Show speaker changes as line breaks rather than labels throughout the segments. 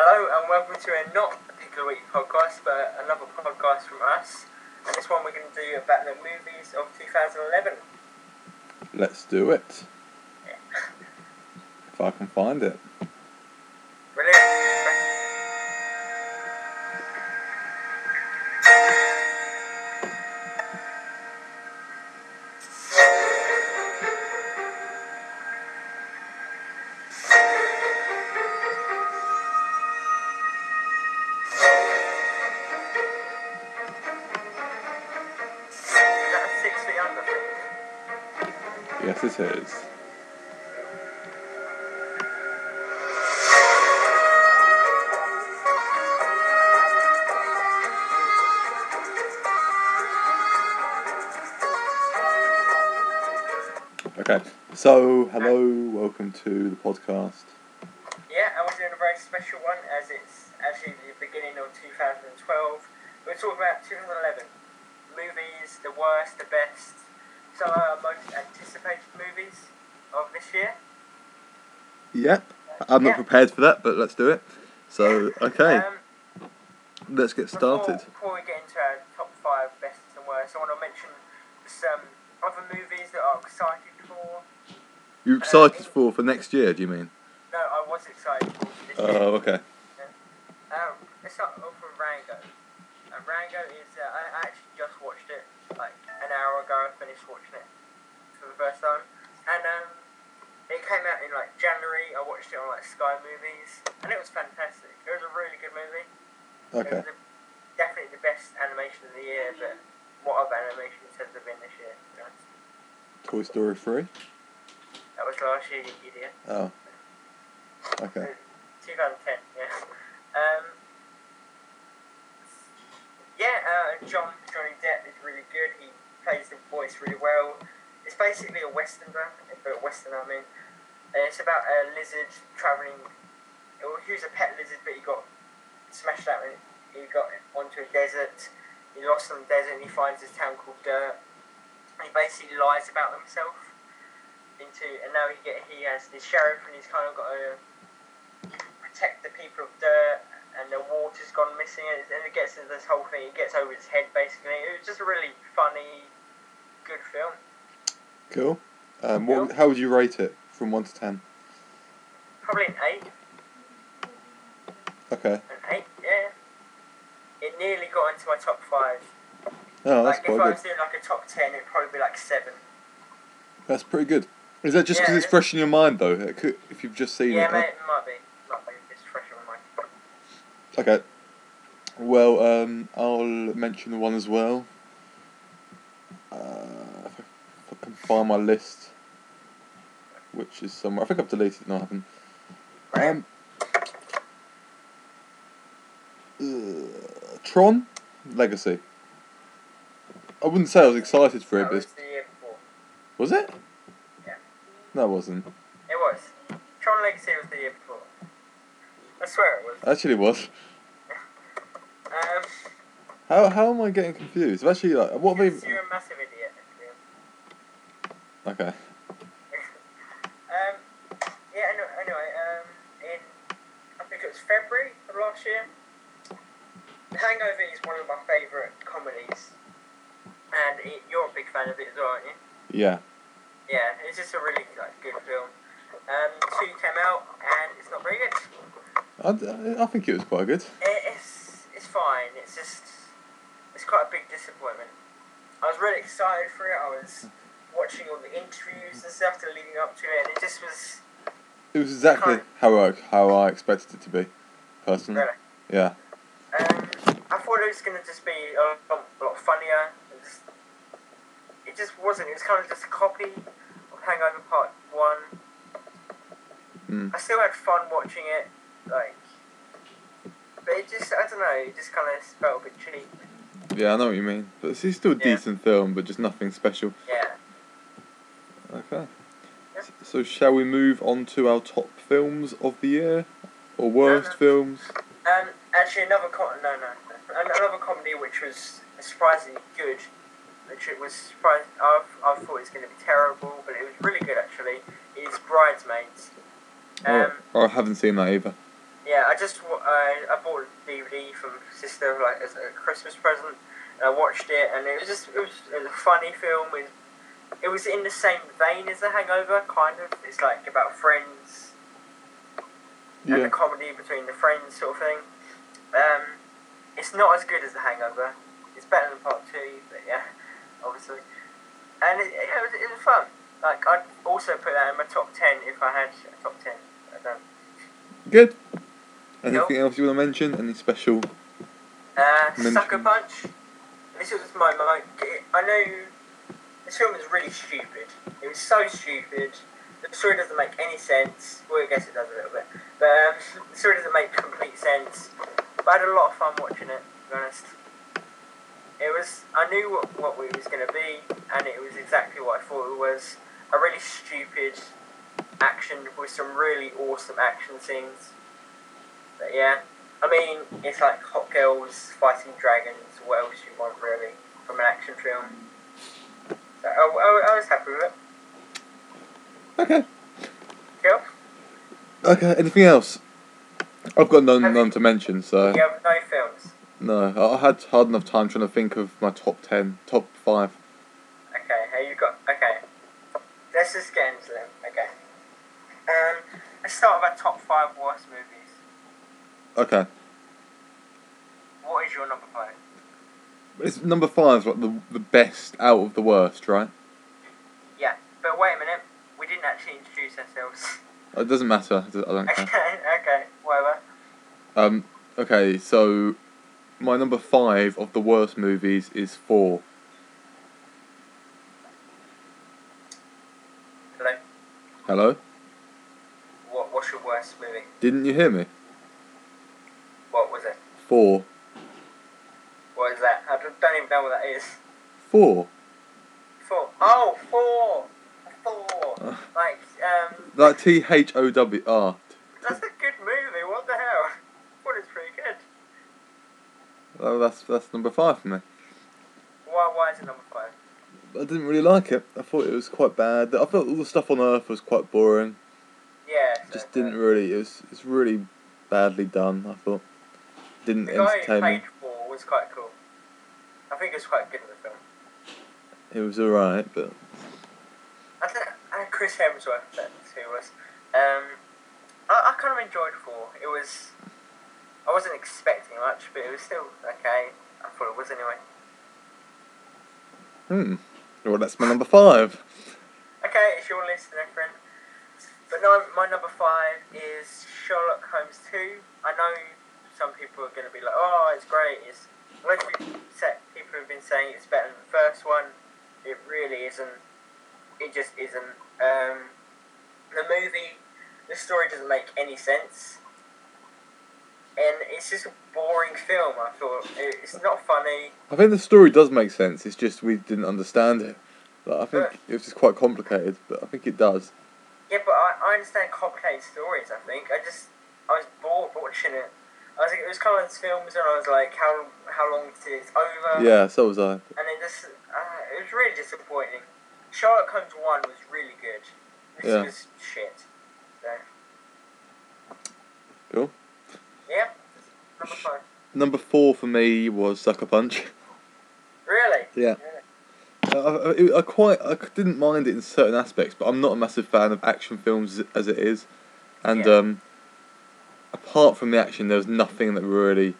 Hello and welcome to a not of the Week podcast, but another podcast from us. And this one we're going to do about the movies of 2011.
Let's do it.
Yeah.
If I can find it. So hello, welcome to the podcast.
Yeah, and we're doing a very special one as it's actually the beginning of 2012. We're talking about 2011 movies, the worst, the best, some of our most anticipated movies of this year.
Yep, I'm not
Yeah.
prepared for that, but let's do it. So, okay,
Um,
let's get started.
Before, before we get into our top five best and worst, I want to mention some other movies that I'm excited for.
You're excited for for next year? Do you mean?
No, I was excited for this year.
Oh, okay.
Um, let's start off with Rango. Uh, Rango is, uh, I actually just watched it like an hour ago. I finished watching it for the first time, and um, it came out in like January. I watched it on like Sky Movies, and it was fantastic. It was a really good movie.
Okay.
It was a, definitely the best animation of the year, but what other animations has there been this year?
Toy Story 3?
That was last year, you idiot.
Oh. Okay.
2010, yeah. Um, yeah, uh, John Johnny Depp is really good. He plays the voice really well. It's basically a western, but western, I mean. And it's about a lizard traveling. Well, he was a pet lizard, but he got smashed out. And he got onto a desert. He lost on the desert, and he finds this town called Dirt. He basically lies about himself into, and now he get he has the sheriff, and he's kind of got to protect the people of Dirt, and the water's gone missing, and it- and it gets into this whole thing. It gets over his head basically. It was just a really funny, good film.
Cool. Um, what, how would you rate it from 1 to 10?
Probably an eight,
Okay.
an eight, yeah. It nearly got into my top five.
Oh, that's
like if I
good.
was doing like a top ten, it'd probably be like seven.
That's pretty good. Is that just because
Yeah,
it's fresh in your mind, though? It could, if you've just seen
Yeah,
it.
mate, it might be, might be. It's fresh in my mind.
Okay. Well, um, I'll mention the one as well. Uh, if, I, if I can find my list, which is somewhere. I think I've deleted it. No, I haven't. Um, uh, Tron Legacy. I wouldn't say I was excited for it, but
was
it's-
the year before.
was it? It wasn't.
It was. Tron Legacy was the year before. I swear it was.
Actually, it was.
Um,
How how am I getting confused? I've actually like what
because
they?
you're a massive idiot.
Okay.
Um, yeah, anyway, anyway um, in, I think it was February of last year, The Hangover is one of my favourite comedies. And it, you're a big fan of it as well, aren't you?
Yeah.
Yeah, it's just a really like, good film. Um, two came out, and it's not very good.
I, I think it was quite good.
It, it's, it's fine, it's just, it's quite a big disappointment. I was really excited for it, I was watching all the interviews and stuff that leading up to it, and it just was,
It was exactly how I how I expected it to be, personally.
really.
Yeah.
Um, I thought it was going to just be a lot, a lot funnier. It just, wasn't. It was kind of just a copy of Hangover Part 1.
Mm.
I still had fun watching it, like, but it just, I don't know, it just kind of felt a bit cheap.
Yeah, I know what you mean. But it's still a
Yeah.
decent film, but just nothing special.
Yeah.
Okay.
Yeah.
So shall we move on to our top films of the year, or worst
no.
films?
Um, actually, another com- no, no, no, another comedy which was surprisingly good. Which it was surprised. I I thought it was going to be terrible, but it was really good actually. Is Bridesmaids. Um,
oh, I haven't seen that either.
Yeah, I just uh, I bought a DVD from sister like as a Christmas present, and I watched it, and it was just it was, it was a funny film. It, it was in the same vein as The Hangover, kind of. It's like about friends
yeah.
and the comedy between the friends, sort of thing. Um, it's not as good as The Hangover. It's better than Part Two, but yeah, obviously. And it, it, was, it was fun. Like I'd also put that in my top ten if I had a top ten. I don't.
Good. Anything else you want to mention? Any special?
Uh,
Mention.
Sucker Punch. This was my my. I know this film was really stupid. It was so stupid. The story doesn't make any sense. Well, I guess it does a little bit, but um, the story doesn't make complete sense. But I had a lot of fun watching it. To be honest, it was. I knew what what it was going to be, and it was exactly what I thought it was. A really stupid action with some really awesome action scenes. But yeah, I mean, it's like hot girls fighting dragons. What else you want, really, from an action film? So I, I, I was happy with it.
Okay.
Cool.
Okay. Anything else? I've got none, none to mention, so
You have no films.
No. I had hard enough time trying to think of my top ten, top five.
Okay, have you got? Okay, let's just get into them. Okay. Um, let's start with our top five worst movies.
Okay.
What is your number five?
It's number five, like the the best out of the worst, right?
Yeah, but wait a minute. We didn't actually introduce ourselves.
It doesn't matter. I don't
okay,
care.
okay, whatever.
Um. Okay. So, my number five of the worst movies is Thor.
Hello.
Hello.
What? What's your worst movie?
Didn't you hear me?
What was it?
Four.
What is that? I don't, don't even know what that is.
Four.
Four. Oh, four. Four.
Uh.
Like, um,
Like T H O W R.
that's a good movie. What the hell? What is pretty good.
Oh, that's that's number five for me.
Why? Why is it number five?
I didn't really like it. I thought it was quite bad. I felt all the stuff on Earth was quite boring.
Yeah.
Just
uh,
didn't really. It was it's really badly done. I thought didn't
The guy who
entertain me.
played Thor was quite cool. I think it's quite good in the film.
It was alright, but
I think and Chris Hemsworth, who it was. Um, I, I kind of enjoyed Thor. It was. I wasn't expecting much, but it was still okay. I thought it was anyway.
hmm. Well, that's my number five.
Okay, it's your list, then, friend. But no, my number five is Sherlock Holmes 2. I know some people are going to be like, oh, it's great. It's people sa- people have been saying it's better than the first one. It really isn't. It just isn't. Um, the movie, the story doesn't make any sense. And it's just a boring film, I thought. It's not funny.
I think the story does make sense. It's just we didn't understand it. Like, I think it was just quite complicated, but I think it does.
Yeah, but I, I understand complicated stories. I think I just I was bored watching it. I was like, it was kind of those films, and I was like, how how long till it's over?
Yeah, so was I.
And it just uh, it was really disappointing. Sherlock Holmes one was really good. This
Yeah.
was shit. So
Cool.
Yeah, number five.
Number four for me was Sucker Punch.
Really?
Yeah. I, I, I quite I didn't mind it in certain aspects, but I'm not a massive fan of action films as it is, and
Yeah.
um, apart from the action, there was nothing that really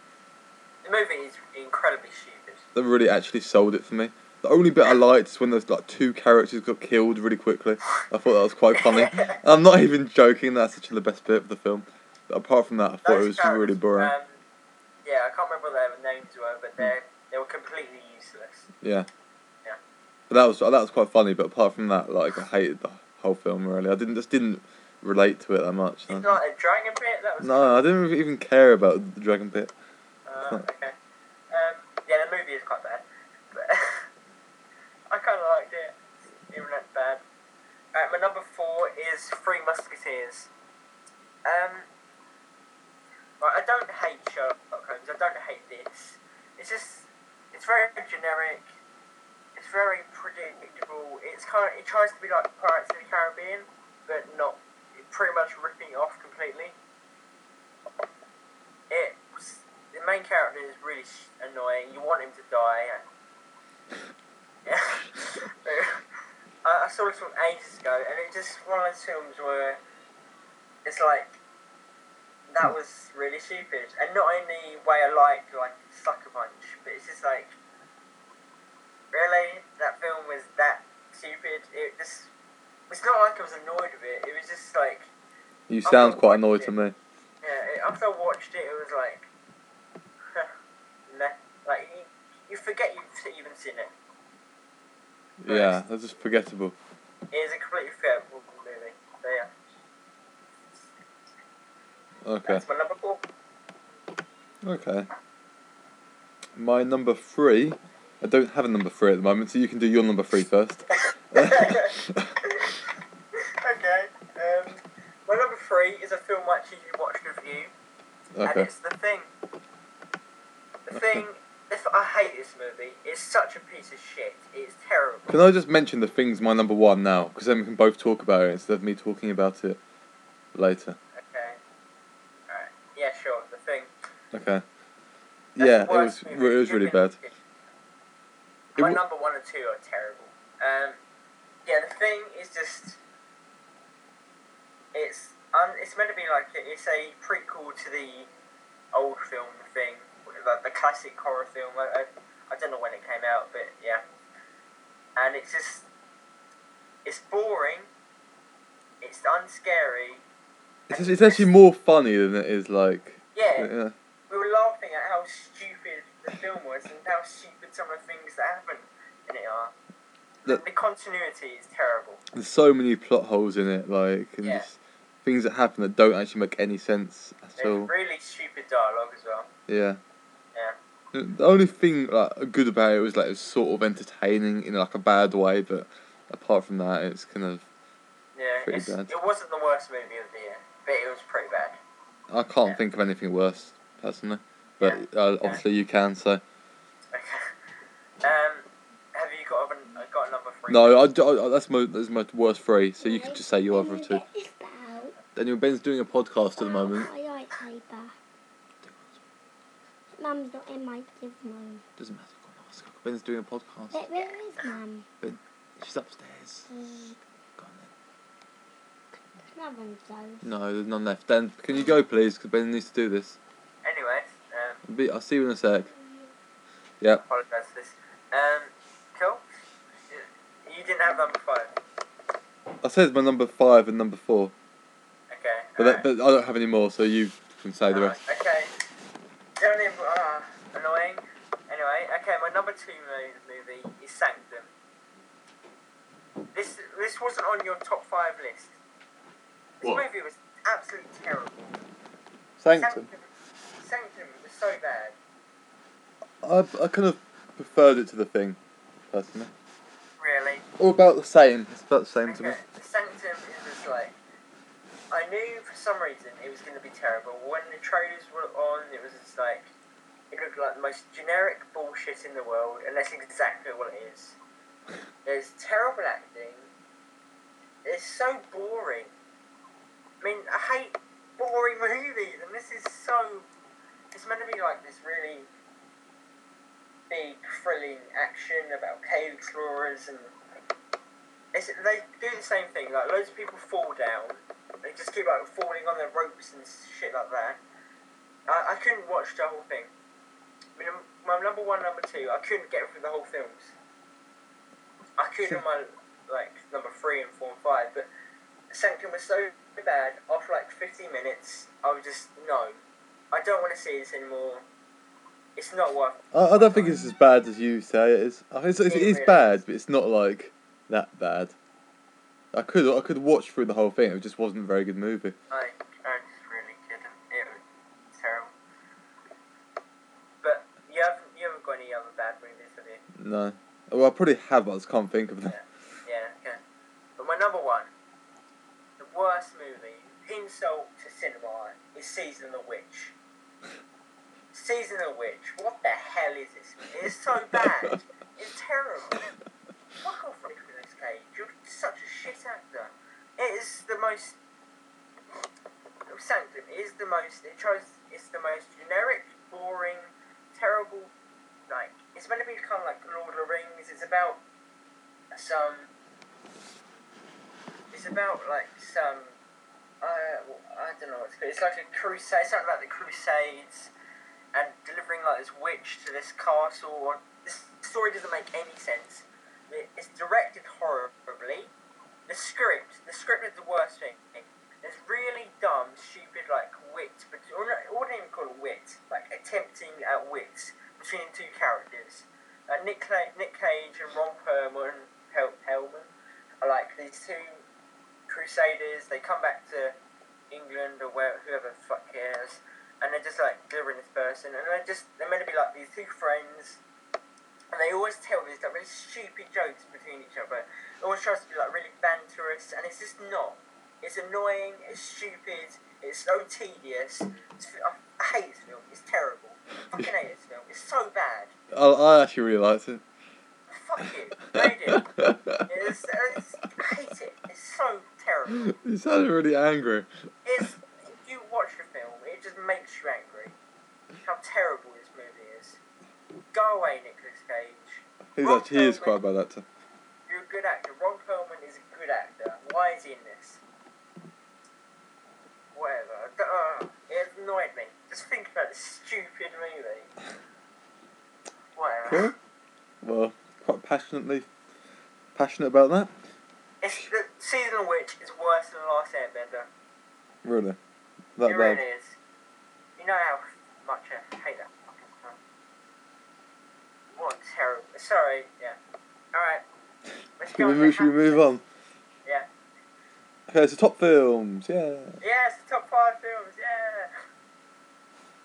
The movie is incredibly stupid.
that really actually sold it for me. The only bit I liked is when those like two characters got killed really quickly. I thought that was quite funny. I'm not even joking. That's actually the best bit of the film. Apart from that, I thought
Those
it was really boring.
Um, yeah, I can't remember what their names were, but they they were completely useless.
yeah.
Yeah.
But that was that was quite funny. But apart from that, like I hated the whole film. Really, I didn't just didn't relate to it that much.
It's
so.
not a dragon bit. That was
No, I didn't even care about the dragon Pit.
Uh, okay. Um, yeah, the movie is quite bad, but I kind of liked it, even it's bad. Uh, my number four is Three Musketeers. Um, right, I don't hate Sherlock Holmes. I don't hate this. It's just, it's very generic. It's very predictable. It's kind of, it tries to be like Pirates of the Caribbean, but not pretty much ripping it off completely. It The main character is really annoying. You want him to die. Yeah. I, I saw this film ages ago, and it's just one of those films where it's like that was really stupid, and not in the way I like like Sucker Punch, but it's just like really that film was that stupid. It just it's not like I was annoyed with it. It was just like
You sound quite annoyed
watching
to me.
yeah. It, after I watched it, it was like nah, like you, you forget you've even seen it.
Yeah, that's just forgettable.
It is a completely forgettable movie. So yeah,
Okay.
that's my number four.
Okay. My number three. I don't have a number three at the moment, so you can do your number three first.
okay. Um, my number three is a film I actually watched with you, and it's The Thing. The
Okay.
Thing. If I hate this movie. It's such a piece of shit. It's terrible.
Can I just mention the thing's my number one now? Because then we can both talk about it instead of me talking about it later.
Okay. Alright. Yeah, sure. The Thing.
Okay.
That's
yeah, it was
movie
it was really bad.
My number one and two are terrible. Um, yeah, the thing is just it's um, it's meant to be like a, it's a prequel to the old film thing, like the classic horror film. I, I, I don't know when it came out, but yeah, and it's just it's boring. It's unscary.
It's, it's actually more funny than it is like.
yeah,
Yeah.
We were laughing at how stupid the film was and how stupid some of the things that happen in it are. The,
The-
continuity is terrible.
There's so many plot holes in it, like, and
Yeah.
just things that happen that don't actually make any sense at
There's
all.
really stupid dialogue as well.
Yeah.
Yeah.
The only thing like good about it was like it was sort of entertaining in like a bad way, but apart from that, it's kind of
Yeah,
Pretty bad.
it wasn't the worst movie of the year, but it was pretty bad.
I can't
Yeah.
think of anything worse personally. But uh,
Yeah.
obviously you can. So.
Um, have you got a, got a number three?
no, I, I, that's my that's my worst three. So you could just say your other two. Daniel Ben's doing a podcast at the moment.
I like paper. Mum's not in my living room.
Doesn't matter. Go on, ask her. Ben's doing a podcast.
Where, where is Mum?
Ben, She's upstairs.
Mm,
Go on
no one's though.
No, there's none left. Dan, can you go please? Because Ben needs to do this.
Anyway, um,
Be- I'll see you in a sec. Yeah.
apologise for this. Um, cool. You didn't have number five.
I said my number five and number four,
Okay.
but that,
alright.
but I don't have any more. So you can say the rest.
Alright, Okay. Don't uh, annoying. Anyway, okay, my number two movie is Sanctum. This this wasn't on your top five list. This
What?
movie was absolutely terrible.
Sanctum.
Sanctum was so bad.
I I kind of preferred it to the thing, personally.
Really.
All about the same. It's about the same to me.
Okay. Sanctum is just like I knew for some reason it was going to be terrible. When the trailers were on, it was just like it looked like the most generic bullshit in the world, and that's exactly what it is. There's terrible acting. It's so boring. I mean, I hate boring movies, and this is so. It's meant to be like this really big, thrilling action about cave explorers and it's, they do the same thing. Like loads of people fall down. They just keep like falling on their ropes and shit like that. I, I couldn't watch the whole thing. I mean, my number one, number two, I couldn't get through the whole films. I could in my like number three and four and five, but Sanctum was so bad. After like 50 minutes, I was just no. I don't want to see this anymore. It's not worth.
I, I don't think it's as bad as you say it is. It's, it's, it is bad, but it's not like that bad. I could I could watch through the whole thing. It just wasn't a very good movie.
I, I just really couldn't. It was terrible. But you haven't you haven't got any other bad movies, have you?
No. Well, I probably have, but I just can't think of them.
Yeah, okay. But my number one, the worst movie, insult to cinema, is Season of the Witch. Season of Witch. What the hell is this? It's so bad. It's terrible. Fuck off, Nicolas Cage. You're such a shit actor. It is the most. Sanctum is the most. It tries. It's the most generic boring, terrible. Like it's meant to be kind of like Lord of the Rings. It's about some. It's about like some. Uh, I don't know what it's. It's like a crusade. Something about the Crusades, and delivering like this witch to this castle. This story doesn't make any sense. It's directed horribly. The script, the script is the worst thing. It's really dumb, stupid, like wit, but or not, I wouldn't even call it wit, like attempting at wit between two characters. Nick Cla- Nick Cage and Ron Perlman, Hel- Hellman are like these two crusaders. They come back to England or where whoever the fuck cares, and they're just like delivering this person, and they're just they're meant to be like these two friends. And they always tell these like, really stupid jokes between each other. It always tries to be like really banterous, and it's just not. It's annoying. It's stupid. It's so tedious. It's, I, hate this film. It's terrible. I fucking hate this film. It's so bad.
I, I actually really liked it.
Fuck it. Hate it. It's, it's, I hate it. It's so terrible.
you sounded really angry.
It's, makes you angry. How terrible this movie is. Go away, Nicolas Cage.
He's
Ron
actually he is quite a bad actor.
You're a good actor. Ron Perlman is a good actor. Why is he in this? Whatever. Uh, it annoyed me. Just think about this stupid movie. Whatever.
Cool. Well, quite passionately passionate about that.
It's, the Season of Witch is worse than the last Airbender.
Really,
it
that
really
bad.
is. How much I hate that fucking film. What terrible. Sorry, yeah. Alright. Let's
Should
go
we, move, should we move on?
Yeah.
Okay, so top films, yeah.
Yes, top five films, yeah.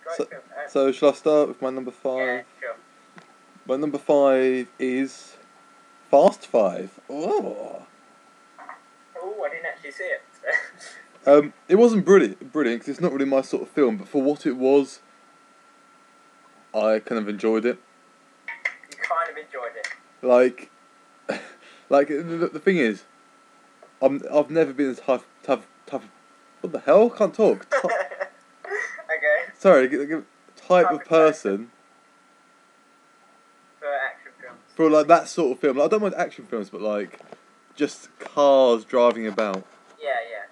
Great
So-
film. Uh,
So shall I start with my number five?
yeah, sure.
My number five is Fast Five. Oh.
Oh, I didn't actually see it.
Um, it wasn't brilliant, brilliant because it's not really my sort of film. But for what it was, I kind of enjoyed it.
you kind of enjoyed it.
Like, like the, the thing is, I'm I've never been the type type type. Of, what the hell? Can't talk. Ty-
okay,
sorry, g- g- type of person
for action films.
for like that sort of film. Like, I don't mind action films, but like just cars driving about.
Yeah, yeah.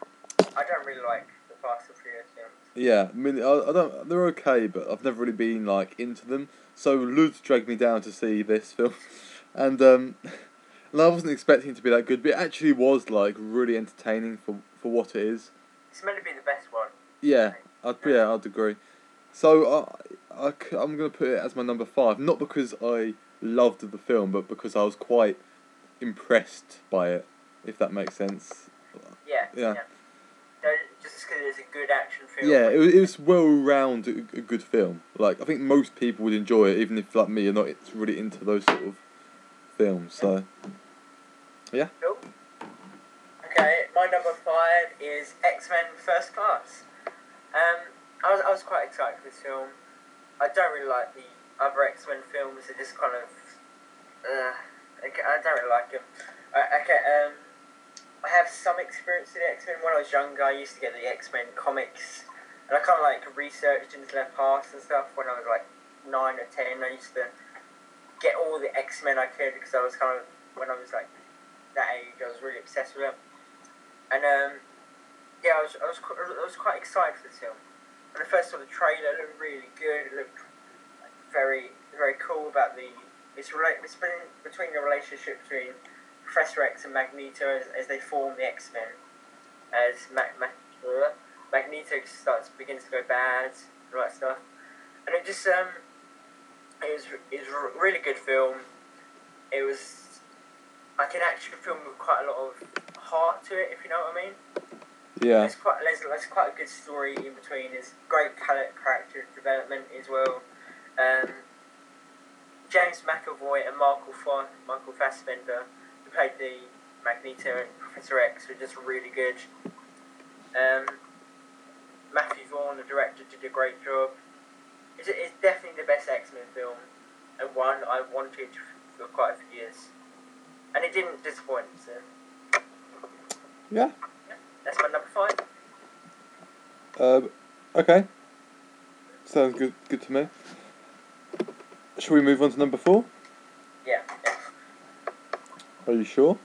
I don't really like the Fast and Furious films.
Yeah, I mean, I, I don't. They're okay, but I've never really been like into them. So Luz dragged me down to see this film, and um, and I wasn't expecting it to be that good, but it actually was like really entertaining for for what it is.
It's meant to be the best one.
Yeah, I'd yeah, I'd agree. So I, I I'm gonna put it as my number five, not because I loved the film, but because I was quite impressed by it, if that makes sense.
Yeah.
Yeah.
No, just because it's a good action film.
Yeah, it was, it was well round a, a good film. Like I think most people would enjoy it, even if like me, are not it's really into those sort of films. So yeah.
Cool. Okay, my number five is X Men First Class. Um, I was, I was quite excited for this film. I don't really like the other X Men films. They're just kind of, uh, okay, I don't really like them. Uh, okay, um, I have some experience with the X Men. When I was younger, I used to get the X Men comics, and I kind of like researched into their past and stuff. When I was like nine or ten, I used to get all the X Men I could because I was kind of when I was like that age, I was really obsessed with it. And um, yeah, I was I was I was quite excited for this film. When I first saw the trailer, it looked really good. It looked very very cool about the it's rela- it's been between the relationship between Professor X and Magneto as, as they form the X Men. As Ma- Ma- uh, Magneto starts begins to go bad and all that stuff, and it just um it was it was a really good film. It was like an action film with quite a lot of heart to it, if you know what I mean.
yeah,
There's quite there's, there's quite a good story in between. There's great character development as well. Um, James McAvoy and Michael Fa- Michael Fassbender, played the Magneto and Professor X, were just really good. Um, Matthew Vaughn, the director, did a great job. It's, it's definitely the best X Men film, and one I wanted for quite a few years, and it didn't disappoint. So
yeah.
that's my number five.
Um, okay. sounds good. Good to me. Shall we move on to number four?
Yeah, yeah.
Are you sure?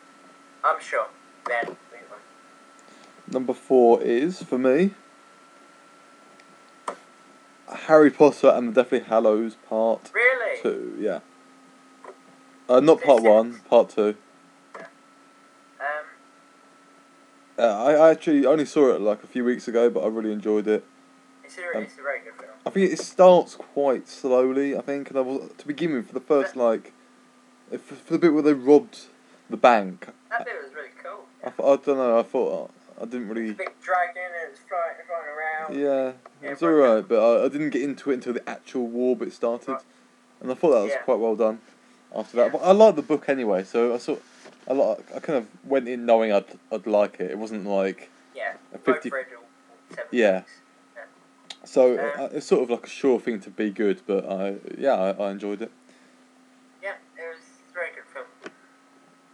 I'm sure. Then.
Number four is for me. Harry Potter and the Deathly Hallows Part
Really?
Two. Yeah. Uh, not part one, part two.
Um,
Uh, I, I actually only saw it like a few weeks ago, but I really enjoyed it.
it's a,
Um,
it's a very good film.
I think it starts quite slowly. I think, and I was to begin with for the first like, if, for the bit where they robbed the bank.
That it was really cool.
I, th- I don't know. I thought I, I didn't really.
Big dragon and it's flying, flying around.
Yeah,
Yeah,
it's
but-
alright, but I, I didn't get into it until the actual war bit started,
Right.
and I thought that was
Yeah.
quite well done. After
Yeah.
that, but I liked the book anyway, so I sort, I like, I kind of went in knowing I'd I'd like it. It wasn't like
Yeah.
a 50
seven
Yeah. so.
Um,
uh, it's sort of like a sure thing to be good, but I yeah I, I enjoyed it.
Yeah, it was a very good film.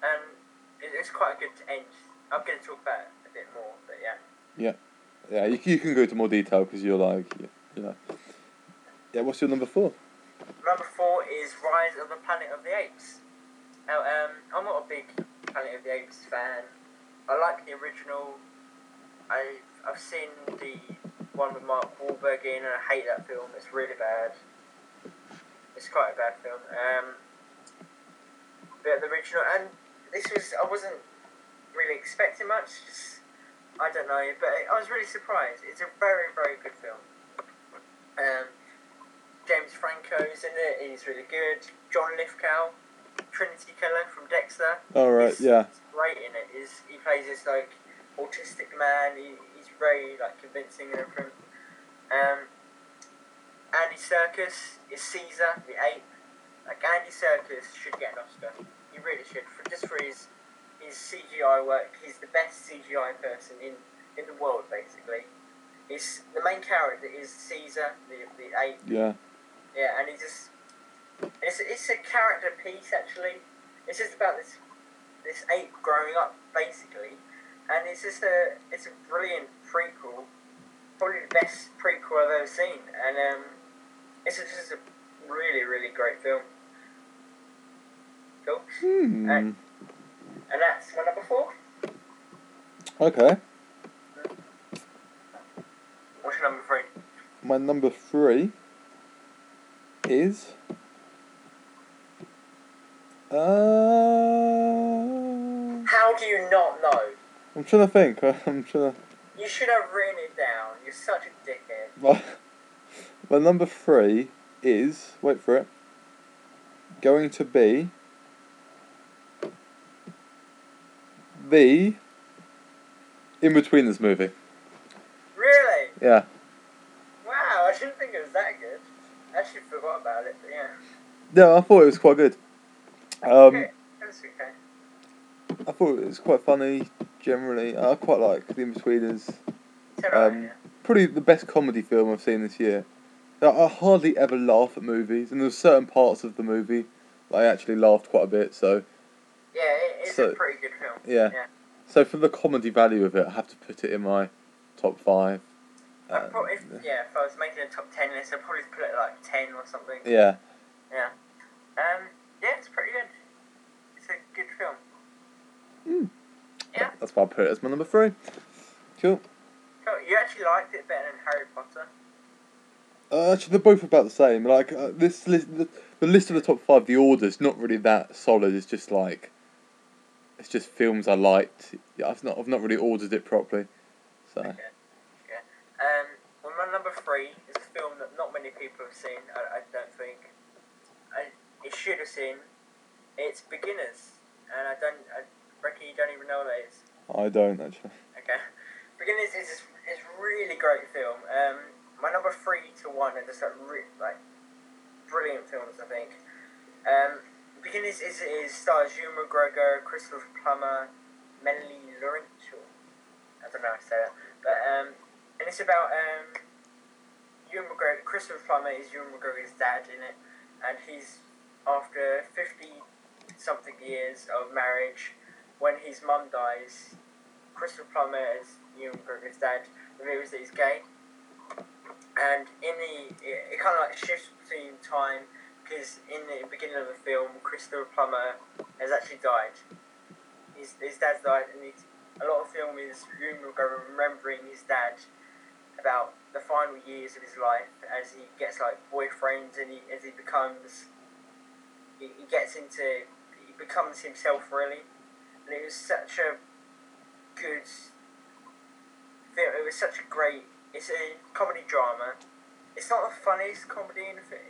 And it, it's quite a good end. I'm going to talk about it a bit more, but yeah.
Yeah, yeah. you, you can go into more detail because you're like you, you know. Yeah, what's your number four?
Number four is Rise of the Planet of the Apes. Now, um, I'm not a big Planet of the Apes fan. I like the original. I I've seen the one with Mark Wahlberg in, and I hate that film. It's really bad. It's quite a bad film. Um, but the original, and this was I wasn't really expecting much. Just, I don't know, but I was really surprised. It's a very very good film. Um, James Franco's in it. He's really good. John Lithgow, Trinity Killer from Dexter.
All right,
He's-
yeah,
great in it. He's, he plays this like autistic man. He, he's very like convincing and everything. Um, Andy Serkis is Caesar the ape. Like Andy Serkis should get an Oscar. He really should for just for his his CGI work. He's the best CGI person in in the world basically. He's the main character is Caesar the the ape.
yeah,
Yeah, and he just it's it's a character piece actually. It's just about this this ape growing up basically, and it's just a it's a brilliant prequel, probably the best prequel I've ever seen, and um, it's just a really really great film. Cool,
hmm.
and that's my number four.
okay.
What's your number three?
My number three is. Uh,
How do you not know?
I'm trying to think. I'm trying to.
You should have written it down. You're such a dickhead.
My, my number three is. Wait for it. Going to be. The. Inbetweeners movie.
Really?
Yeah.
Wow, I didn't think it was that good. I actually forgot about it, but yeah.
Yeah, I thought it was quite good. Um,
okay, that's okay.
I thought it was quite funny. Generally, I quite like the Inbetweeners. Um. Probably the best comedy film I've seen this year. I I hardly ever laugh at movies, and there's certain parts of the movie I actually laughed quite a bit. So,
Yeah, it's
so-
a pretty good film.
yeah.
Yeah.
So for the comedy value of it, I have to put it in my top five. Uh,
probably, if, yeah, if I was making a top 10 list, I'd probably put it like 10 or something.
yeah.
Yeah. Um, yeah, it's pretty good. It's a good film.
Mm.
Yeah.
That's why I put it as my number three. Cool.
Cool. You actually liked it better than Harry Potter?
Uh, actually, they're both about the same. Like uh, this list, the, the list of the top five, the order's not really that solid. It's just like, it's just films I liked. Yeah, I've not, I've not really ordered it properly. So
Okay. Okay. Um, well, my number three is a film that not many people have seen, I, I don't think. I, it should have seen. It's Beginners. And I don't, I reckon you don't even know what that is.
I don't actually.
Okay. Beginners is is a really great film. Um, my number three to one are just like, re- like brilliant films. I think. Um, Beginners is is stars Ewan McGregor, Christopher Plummer, Melanie Laurent. I don't know how to say that, but um, and it's about um, Ewan McGregor. Christopher Plummer is Ewan McGregor's dad in it, and he's after fifty something years of marriage, when his mum dies, Christopher Plummer as Ewan McGregor's dad reveals that he's gay. and in the it, it kind of like shifts between time because in the beginning of the film, Christopher Plummer has actually died. His, his dad's died, and a lot of film is remembering his dad about the final years of his life as he gets like boyfriends and he, as he becomes he, he gets into he becomes himself really and it was such a good film it was such a great it's a comedy drama it's not the funniest comedy in the film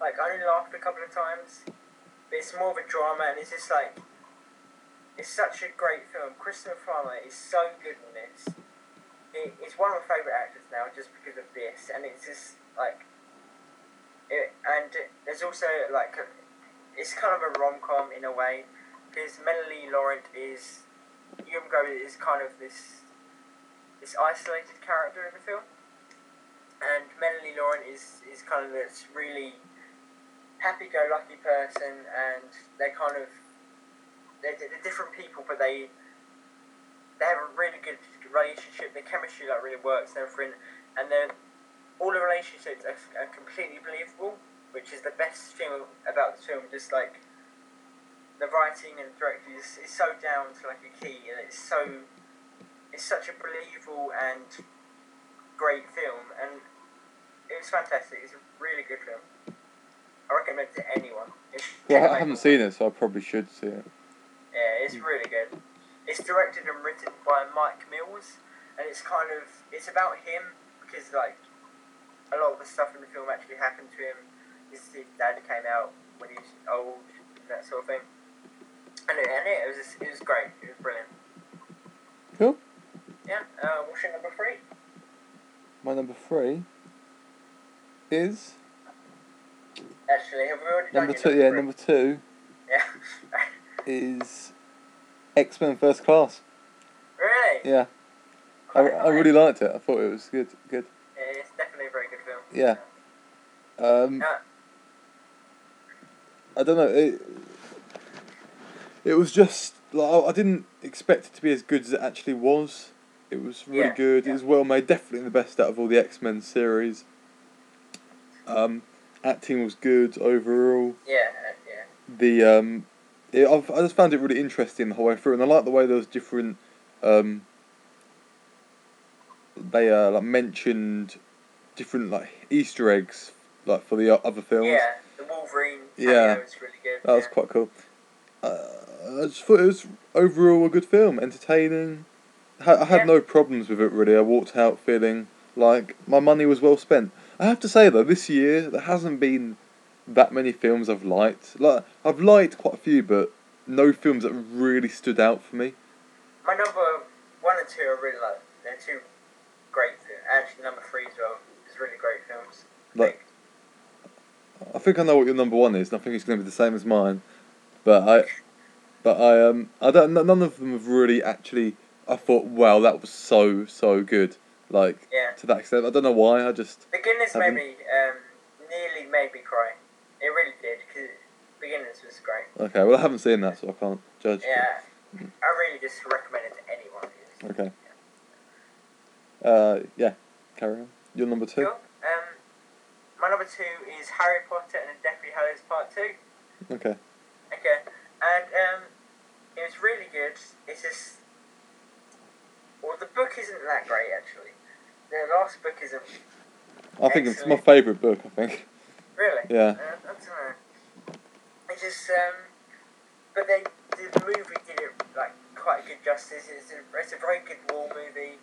like I only laughed a couple of times. But it's more of a drama and it's just like it's such a great film. Christopher Plummer is so good in this. It, it's one of my favourite actors now just because of this, and it's just like, it, and there's also like, a, it's kind of a rom com in a way, because Melanie Laurent is, McGregor is kind of this, this isolated character in the film, and Melanie Laurent is is kind of this really happy-go-lucky person, and they're kind of they're, they're different people, but they they have a really good relationship. The chemistry like really works and everything, and then all the relationships are, are completely believable, which is the best thing about the film. Just like the writing and directing is, is so down to like a key, and it's so it's such a believable and great film, and it was fantastic. It's a really good film. I recommend it to anyone. It's
Well, I haven't seen it, so I probably should see it.
Yeah, it's really good. It's directed and written by Mike Mills, and it's kind of it's about him because like a lot of the stuff in the film actually happened to him. His, his dad came out when he was old, and that sort of thing. And it, and it, it was just, it was great. It was brilliant.
Cool.
Yeah. Uh, what's your number three?
My number three is
Actually, have we already
number two. Yeah, number two
Yeah.
is X Men First Class.
really?
Yeah, I, I really liked it. I thought it was good. Good.
Yeah, it's definitely a very good film.
Yeah. Um,
Yeah.
I don't know. It, it was just like I- I didn't expect it to be as good as it actually was. It was really
Yeah,
good.
yeah.
It was well made. Definitely the best out of all the X Men series. Um, acting was good overall.
Yeah. Yeah.
The um, it, I've, I just found it really interesting the whole way through, and I like the way there was different. Um, they uh, like mentioned different like Easter eggs like for the other films.
Yeah. The Wolverine.
Yeah.
was really good.
That was quite cool. Uh, I just thought it was overall a good film, entertaining. I had
Yeah.
no problems with it really. I walked out feeling like my money was well spent. I have to say though, this year there hasn't been that many films I've liked. Like I've liked quite a few, but no films that really stood out for me.
My number one and two are really like they're two great films. Actually, number three as well is really great films.
Like I think I know what your number one is, and I think it's going to be the same as mine. But I, but I um I don't. None of them have really actually. I thought, wow, that was so so good. Like
yeah,
to that extent, I don't know why. I just
Beginners
Haven't-
made me um, nearly made me cry. It really did because Beginners was great.
okay. Well, I haven't seen that, so I can't judge.
Yeah, I really just recommend it to anyone. who's-
Okay. Uh, yeah. Carry on. Your number two.
Um, my number two is Harry Potter and the Deathly Hallows Part Two.
Okay.
Okay, and um, it was really good. It's just, well, the book isn't that great actually. The last book isn't
I think it's my favourite book. I think.
really.
Yeah.
Uh, I don't know. It's just, um, but they the movie did it like quite a good justice. It's a, it's a very good war movie.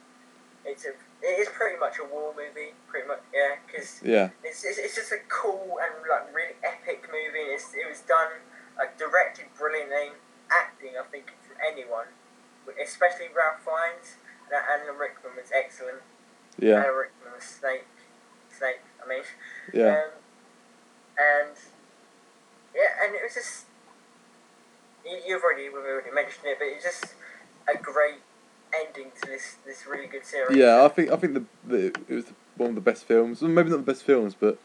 It's a it is pretty much a war movie, pretty much yeah, because
Yeah.
it's, it's it's just a cool and like really epic movie. It's, it was done like directed brilliantly, acting I think from anyone, especially Ralph Fiennes and Alan Rickman was excellent.
Yeah.
Was Snape. Snape, I mean.
Yeah.
Um, and yeah, and it was just you, you've already we've already mentioned it, but it's just a great ending to this this really good series.
Yeah. I think I think the, the it was one of the best films. Well, Maybe not the best films, but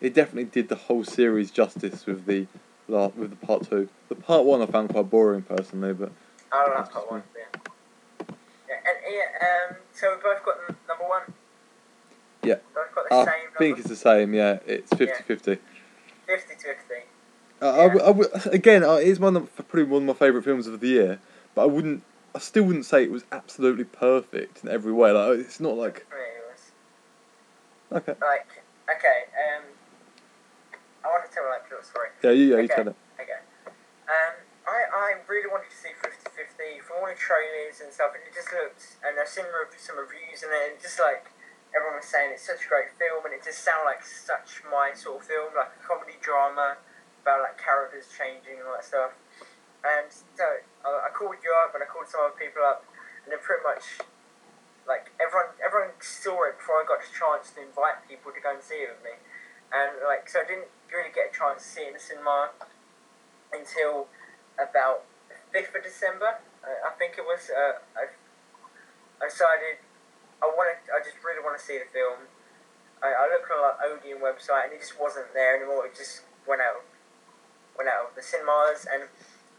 it definitely did the whole series justice with the with the part two. The part one I found quite boring personally, but
I don't
like
part one. Yeah. Yeah, and yeah, um, so we both got number one.
Yeah.
Both got the
I
same
think it's the same. Yeah, it's 50-50.
50 50.
Uh, I w- I w- again, uh, it's one of probably one of my favourite films of the year, but I wouldn't, I still wouldn't say it was absolutely perfect in every way. Like it's not like
For me, it was.
okay,
Like, okay, um, I want to tell like a little story.
yeah, you, yeah, you
Okay.
tell it.
Okay. Um, I, I really wanted to see 50-50 from all the trailers and stuff, and it just looked, and I've seen some reviews and it, just like, everyone was saying it's such a great film, and it just sounded like such my sort of film, like a comedy drama about like characters changing and all that stuff. And so I, I called you up, and I called some other people up, and then pretty much, like everyone, everyone saw it before I got the chance to invite people to go and see it with me, and like so I didn't really get a chance to see it in the cinema until about the fifth of December. I, I think it was. Uh, I, I decided I wanted. I just really want to see the film. I, I looked on like Odeon website and it just wasn't there anymore. It just went out, went out of the cinemas. And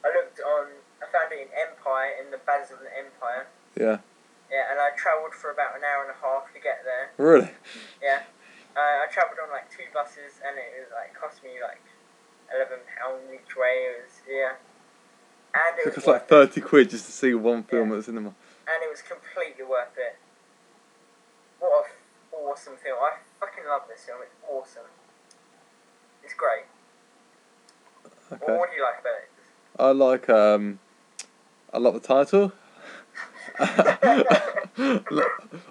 I looked on. I found it in Empire in the Battles of the Empire.
Yeah,
Yeah, and I travelled for about an hour and a half to get there.
really.
Yeah. Uh, I travelled on like two buses and it was like cost me like eleven pounds each way. It was yeah. And it
It
was
like
worth it.
thirty quid just to see one film at the cinema.
and it was completely worth it. What a f- awesome film! I fucking love this film. It's awesome. It's great. What,
Okay,
what do you like about it?
I like um, I like the title. I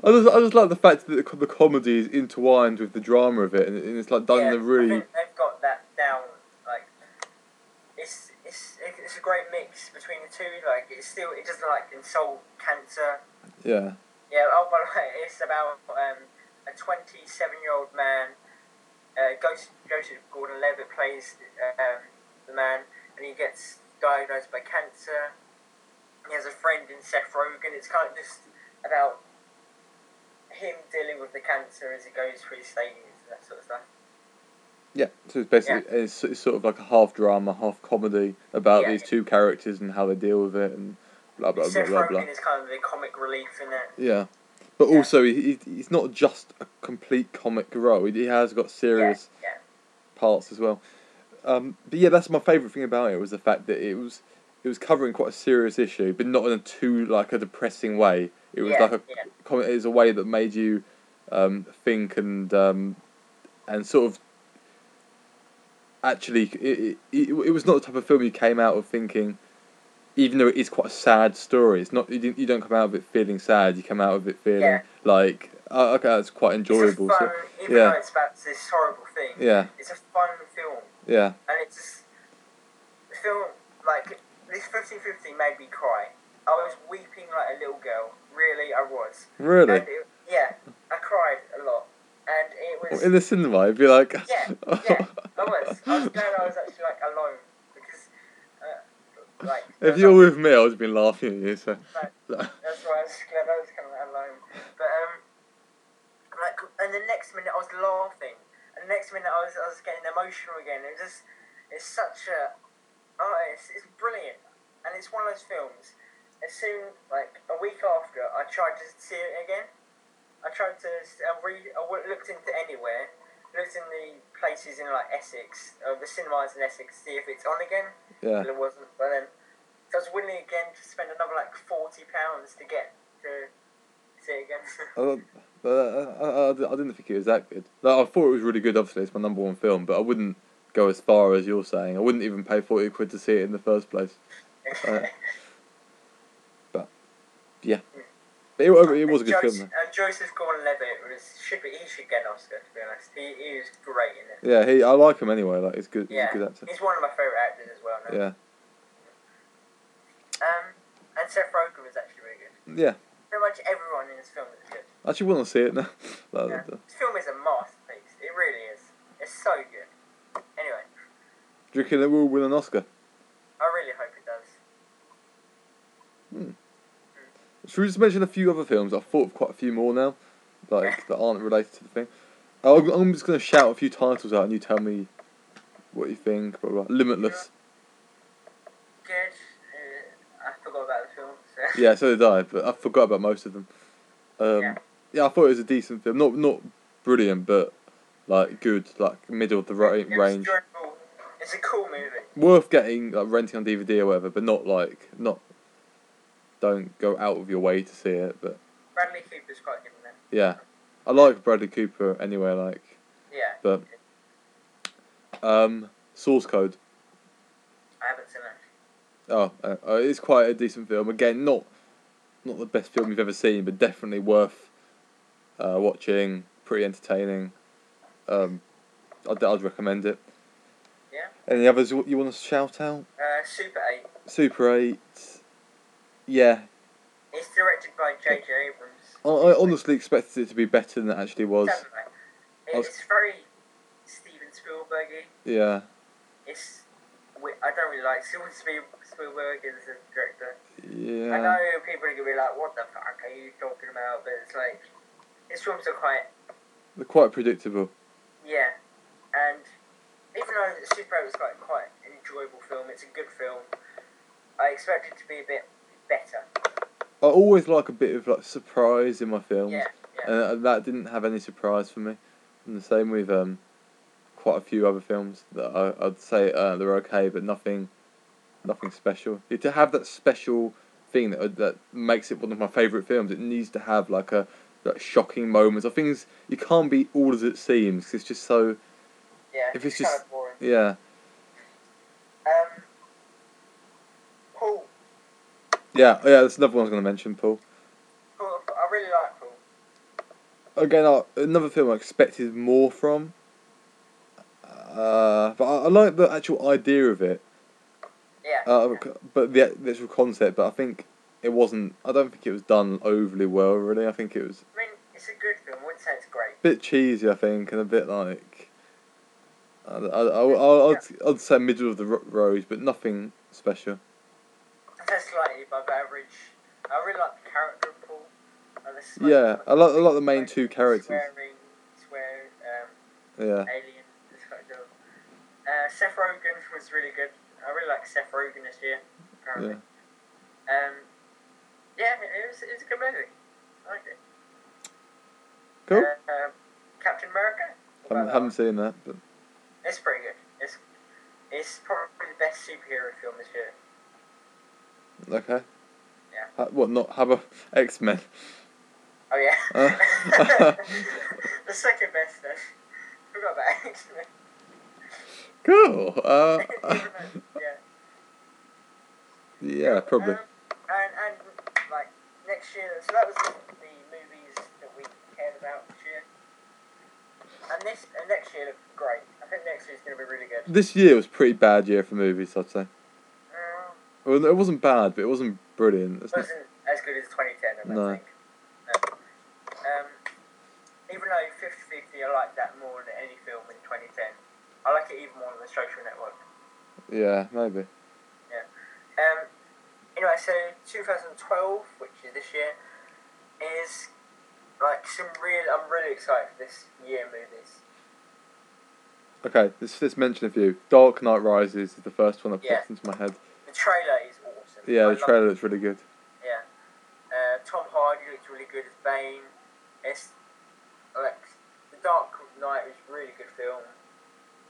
just, I just like the fact that the, the comedy is intertwined with the drama of it, and and it's like done
yeah,
in a
I
really
think they've got that down. Like, it's it's it's a great mix between the two. Like, it's still it doesn't like insult cancer.
yeah.
Yeah, oh, by the way, it's about um, a 27 year old man. Uh, Joseph, Joseph Gordon Levitt plays um, the man, and he gets diagnosed by cancer. He has a friend in Seth Rogen. It's kind of just about him dealing with the cancer as he goes through his stages and that sort of stuff.
Yeah, so it's basically it's, it's sort of like a half drama, half comedy about
Yeah.
these two characters and how they deal with it and blah blah blah
Seth
blah
Rogen
blah.
is kind of the comic relief in it.
Yeah, but
Yeah.
also he, he, he's not just a complete comic role. He, has got serious
Yeah, yeah.
parts as well. Um, but yeah, that's my favourite thing about it was the fact that it was it was covering quite a serious issue, but not in a too like a depressing way. It was
yeah,
like a
yeah.
comment is a way that made you um, think and um, and sort of actually it, it, it was not the type of film you came out of thinking even though it is quite a sad story it's not you, you don't come out of it feeling sad you come out of it feeling
Yeah.
like oh, okay that's quite enjoyable
fun,
so
even
yeah.
though it's about this horrible thing.
yeah
It's a fun film.
yeah
and it's just the film like this 50-50 made me cry. I was weeping like a little girl. Really, I was.
really
it, yeah, I cried a lot, and it was.
in the cinema it'd be like
Yeah, yeah, I was. I was glad I was actually like alone because, uh, like.
if you're
was,
with me I would have been laughing at you so
like, That's why I was glad I was kind of alone. But um, like, and the next minute I was laughing, and the next minute I was I was getting emotional again. It was just, it's such a, oh, it's, it's brilliant, and it's one of those films. As soon like a week after, I tried to see it again. I tried to I re I looked into anywhere, looked in the places in like Essex, uh, the cinemas in Essex, to see if it's on again.
yeah
But it wasn't. But then, so I was willing again to spend another like forty pounds to get to see it again.
Uh, I, I, I didn't think it was that good. Like, I thought it was really good. Obviously, it's my number one film, but I wouldn't go as far as you're saying. I wouldn't even pay forty quid to see it in the first place. Uh, But it, it was a good
Joseph,
film.
And Joseph Gordon-Levitt was should be he should get an Oscar to be honest. He, he was great in it.
Yeah, he. I like him anyway. Like he's good.
Yeah,
He's a good actor.
he's one of my favorite actors as well. Now.
Yeah,
Um, and Seth Rogen was actually really good.
yeah.
Pretty much everyone in this film is good.
I actually want to see it now. Like,
Yeah. This film is a masterpiece. It really is. It's so good. Anyway,
Do you reckon it will win an Oscar?
I really hope it does.
Should we just mention a few other films? I've thought of quite a few more now, like that aren't related to the thing. I'm, I'm just going to shout a few titles out, and you tell me what you think. Blah, blah. Limitless.
Good. Uh, I forgot about the film. So.
Yeah, so did I, but I forgot about most of them. Um,
Yeah.
yeah. I thought it was a decent film. Not not brilliant, but like good, like middle of the ra-
It
range.
enjoyable. It's a cool movie.
Worth getting, like renting on DVD or whatever, but not like not. Don't go out of your way to see it, but
Bradley Cooper's quite good in it.
yeah, I like Bradley Cooper anyway. Like,
Yeah,
but um, Source Code.
I haven't seen it.
Oh, uh, uh, it's quite a decent film. Again, not not the best film you've ever seen, but definitely worth uh, watching. Pretty entertaining. Um, I'd, I'd recommend it.
Yeah.
Any others you you want to shout out?
Uh, Super 8.
Super Eight. Yeah,
It's directed by J.J. Abrams.
I, I honestly expected it to be better than it actually was.
Definitely.
I was-
It's very Steven Spielbergy.
Yeah,
It's I don't really like Steven Spiel- Spielberg as a director.
Yeah.
I know people are gonna be like, "What the fuck are you talking about?" But it's like his films are quite
They're quite predictable.
yeah, and even though Super 8 was quite quite an enjoyable film, it's a good film. I expect it to be a bit better.
I always like a bit of like surprise in my films.
Yeah, yeah.
and uh, that didn't have any surprise for me. And the same with um, quite a few other films that I, I'd say uh, they're okay, but nothing, nothing special. You- To have that special thing that that makes it one of my favourite films, it needs to have like a like shocking moments or things. You can't be all as it seems. 'cause it's just so
yeah,
if it's
kind
just-
of boring.
yeah
Um, Paul,
yeah yeah. That's another one I was going to mention, Paul.
Paul, I really like Paul.
Again, I, another film I expected more from. Uh, but I, I like the actual idea of it.
Yeah,
Uh, but the, the actual concept, but I think it wasn't. I don't think it was done overly well. Really, I think it was
I mean, it's a good film. I wouldn't say it's great.
a bit cheesy. I think, and a bit like. I, I, I, I'd, I'd say middle of the road, but nothing special.
That's slightly above average. I really like the character of Paul. The smoke-
Yeah, I like- I like the main two characters.
Swearing, swear, um,
Yeah,
alien. This kind of job. Uh, Seth Rogen was really good. I really like Seth Rogen this year. Apparently.
yeah.
Um, yeah, it was, it was a good movie. I liked it.
Cool.
Uh, um, Captain America. I
haven't, haven't seen that, but?
It's pretty good. It's it's probably the best superhero film this year.
Okay.
Yeah.
Ha- what? Not have a X Men.
Oh yeah.
Uh.
the second best then. Forgot about X Men.
Cool. Uh,
yeah.
yeah, probably.
Um, and and like next year, so that was the, the movies that we cared about this year. And this and next year looks great. I think next year's going to be really good.
This year was pretty bad year for movies, I'd say.
Um,
Well, it wasn't bad, but it wasn't brilliant. Not,
wasn't as good as 2010, I
No.
think. No. Um, even though 50-50, I like that more than any film in 2010. I like it even more than The Social Network.
yeah, maybe. Yeah.
Um, anyway, so 2012, which is this year, is like some real. I'm really excited for this year movies.
Okay, let's, mention a few. Dark Knight Rises is the first one that
Yeah.
pops into my head.
The trailer is awesome.
Yeah,
I
the trailer looks really good.
Yeah. Uh, Tom Hardy looks really good as Bane. It's like The Dark Knight was a really good film,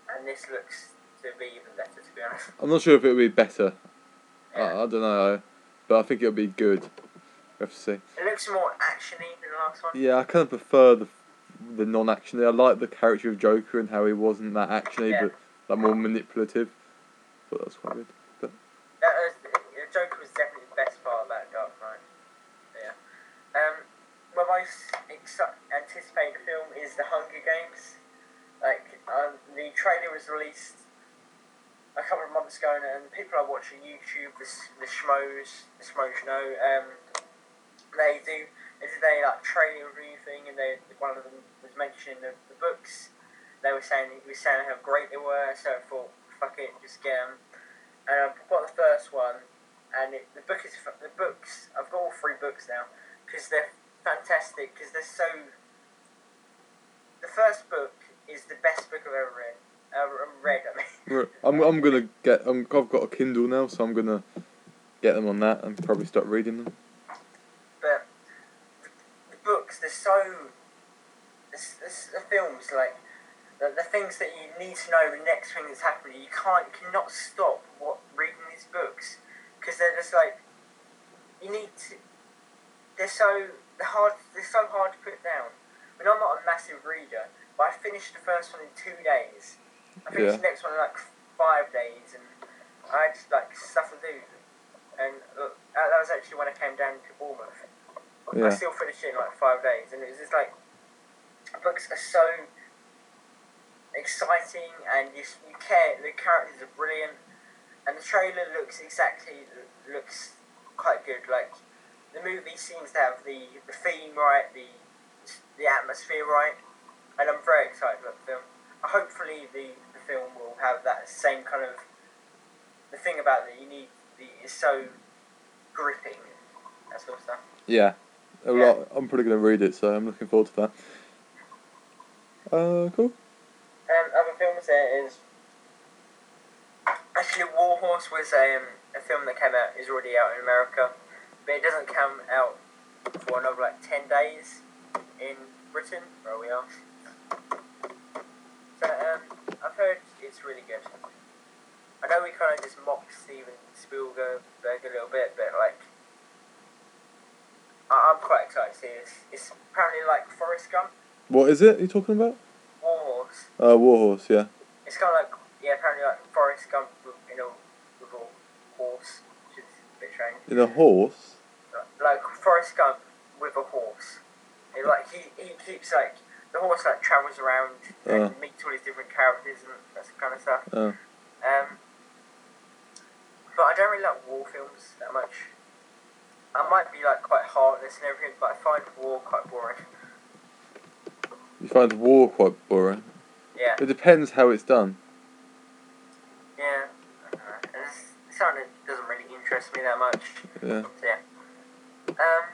and this looks to be even better. To be honest.
I'm not sure if it'll be better.
Yeah.
I, I don't know, but I think it'll be good. We have to see.
It looks more actiony than the last one.
Yeah, I kind of prefer the the non-actiony. I like the character of Joker and how he wasn't that actiony,
Yeah.
but like more manipulative. But that's quite good. But
That was, the Joker was definitely the best part about Dark Knight. Yeah. Um, my most exci- anticipated film is The Hunger Games. Like, um, the trailer was released a couple of months ago, and people are watching YouTube, the, the Schmoes, the Schmoes know, um, they do, they did like trailer review thing, and they, one of them was mentioning the, the books. They were saying, he was saying how great they were, so I thought, fuck it, just get them. And I've got the first one, and it, the book is the books. I've got all three books now because they're fantastic. Because they're so. The first book is the best book I've ever read. Uh, read, I mean.
I'm I'm gonna get. I'm, I've got a Kindle now, so I'm gonna get them on that and probably start reading them.
But the, the books, they're so. It's, it's, the films, like the, the things that you need to know, the next thing that's happening, you can't, you cannot stop what reading these books because they're just like you need to. They're so hard. They're so hard to put down. I mean, I'm not a massive reader, but I finished the first one in two days. I finished
Yeah.
the next one in like five days, and I had like stuff to do. And uh, that was actually when I came down to Bournemouth. I still finished it in like five days, and it was just like books are so exciting, and you you care. The characters are brilliant, and the trailer looks exactly looks quite good. Like the movie seems to have the the theme right, the the atmosphere right, and I'm very excited about the film. Hopefully, the the film will have that same kind of the thing about it. You need the is so gripping, that sort of stuff.
Yeah. A
Yeah.
lot, I'm probably going to read it, so I'm looking forward to that. Uh, cool.
Um, other films there is actually War Horse was a, um, a film that came out is already out in America, but it doesn't come out for another like ten days in Britain where we are. So um, I've heard it's really good. I know we kind of just mocked Steven Spielberg a little bit, but like I- I'm quite excited to see this. It's apparently like Forrest Gump,
What is it you're talking about?
War Horse.
Uh, Warhorse, yeah.
It's kind of like yeah, apparently like Forrest Gump you know with a horse, which is a bit strange.
In a horse?
Like Forrest Gump with a horse. It, like he, he keeps like the horse like travels around and
Uh.
meets all these different characters and that kind of stuff.
Oh.
Um, but I don't really like war films that much. I might be like quite heartless and everything, but I find war quite boring.
You find war quite boring.
Yeah,
It depends how it's done.
yeah. I don't. And It's it's something that doesn't really interest me that much.
Yeah.
So yeah. Um,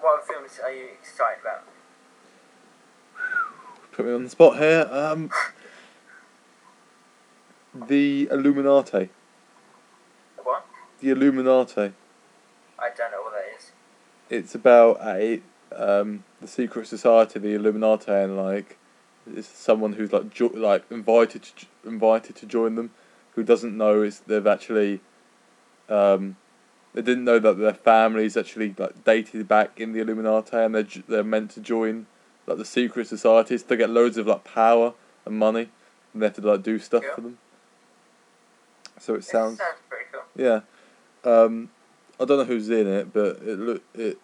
what films are you excited about?
Put me on the spot here. Um, the Illuminati.
What?
The Illuminati.
I don't know what that is.
It's about a um, the secret society, the Illuminati, and like it's someone who's like jo- like invited to, j- invited to join them, who doesn't know it's they've actually um, they didn't know that their families actually like dated back in the Illuminati, and they're they're meant to join like the secret societies to get loads of like power and money, and they have to like do stuff for them. So it
It
sounds
sounds pretty cool.
yeah. Um, I don't know who's in it, but it look it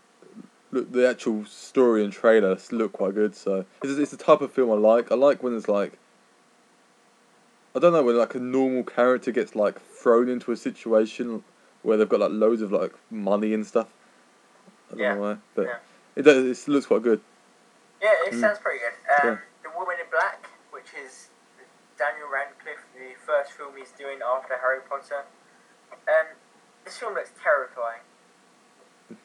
look the actual story and trailer look quite good. So it's it's the type of film I like. I like when it's like I don't know when like a normal character gets like thrown into a situation where they've got like loads of like money and stuff. I don't
Yeah,
know why, but
yeah.
it does. It looks quite good.
Yeah, it
Mm.
sounds pretty good. Um,
Yeah.
The Woman in Black, which is Daniel Radcliffe, the first film he's doing after Harry Potter. Um, this film looks terrifying.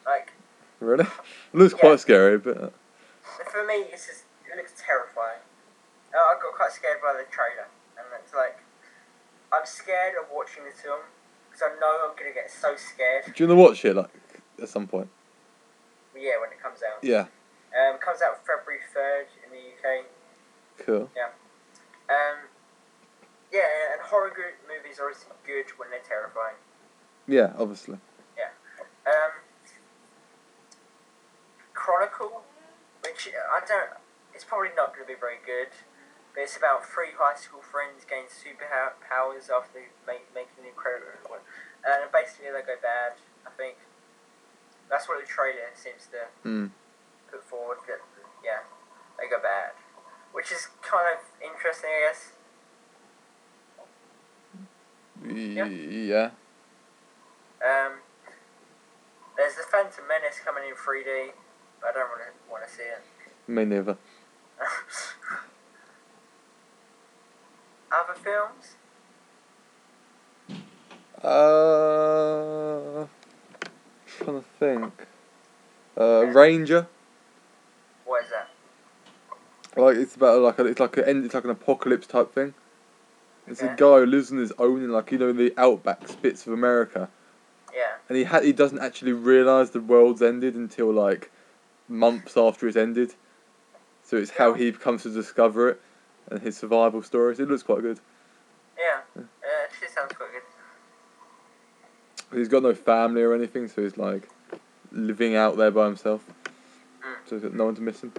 Like,
Really, it looks
Yeah.
quite scary, but uh,
for me, it's just, it looks terrifying. Uh, I got quite scared by the trailer, and it's like, I'm scared of watching this film because I know I'm gonna get so scared.
do you want to watch it like at some point?
Yeah, when it comes out.
Yeah,
Um, comes out February third in the UK.
cool. Yeah.
Um, yeah, and horror movies are always good when they're terrifying.
Yeah, obviously. Yeah.
Um, Chronicle, which I don't, it's probably not going to be very good, but it's about three high school friends gain superpowers after make, making an incredible one. And basically they go bad, I think. That's what the trailer seems to
Mm.
put forward, that, yeah, they go bad. Which is kind of interesting, I guess.
Yeah. yeah.
Um, there's the Phantom Menace coming in 3D. I don't really want to see it.
Me neither.
Other films?
Uh, trying to think. Uh. Ranger.
What is that?
Like it's about like a, it's like a end. It's like an apocalypse type thing. It's a guy who lives on his own in like you know the outback bits of America,
Yeah.
and he ha- he doesn't actually realize the world's ended until like months after it's ended. So it's how he comes to discover it and his survival stories. It looks quite good.
Yeah, uh, it actually sounds quite good.
He's got no family or anything, so he's like living out there by himself.
Mm.
So he's got no one to miss him.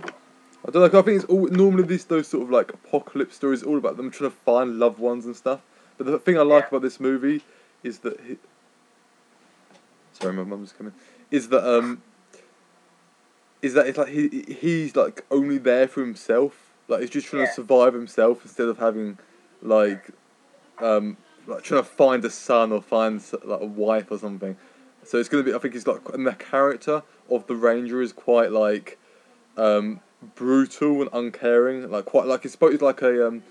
I don't know. I think it's all normally these those sort of like apocalypse stories, all about them trying to find loved ones and stuff. But the thing I like
Yeah.
about this movie is that he. Sorry, my mum's coming. Is that um. Is that it's like he- he's like only there for himself. Like he's just trying to survive himself instead of having, like, um, like trying to find a son or find like a wife or something. So it's gonna be. I think it's like and the character of the ranger is quite like, um, brutal and uncaring. Like quite like he's supposed to be like a um,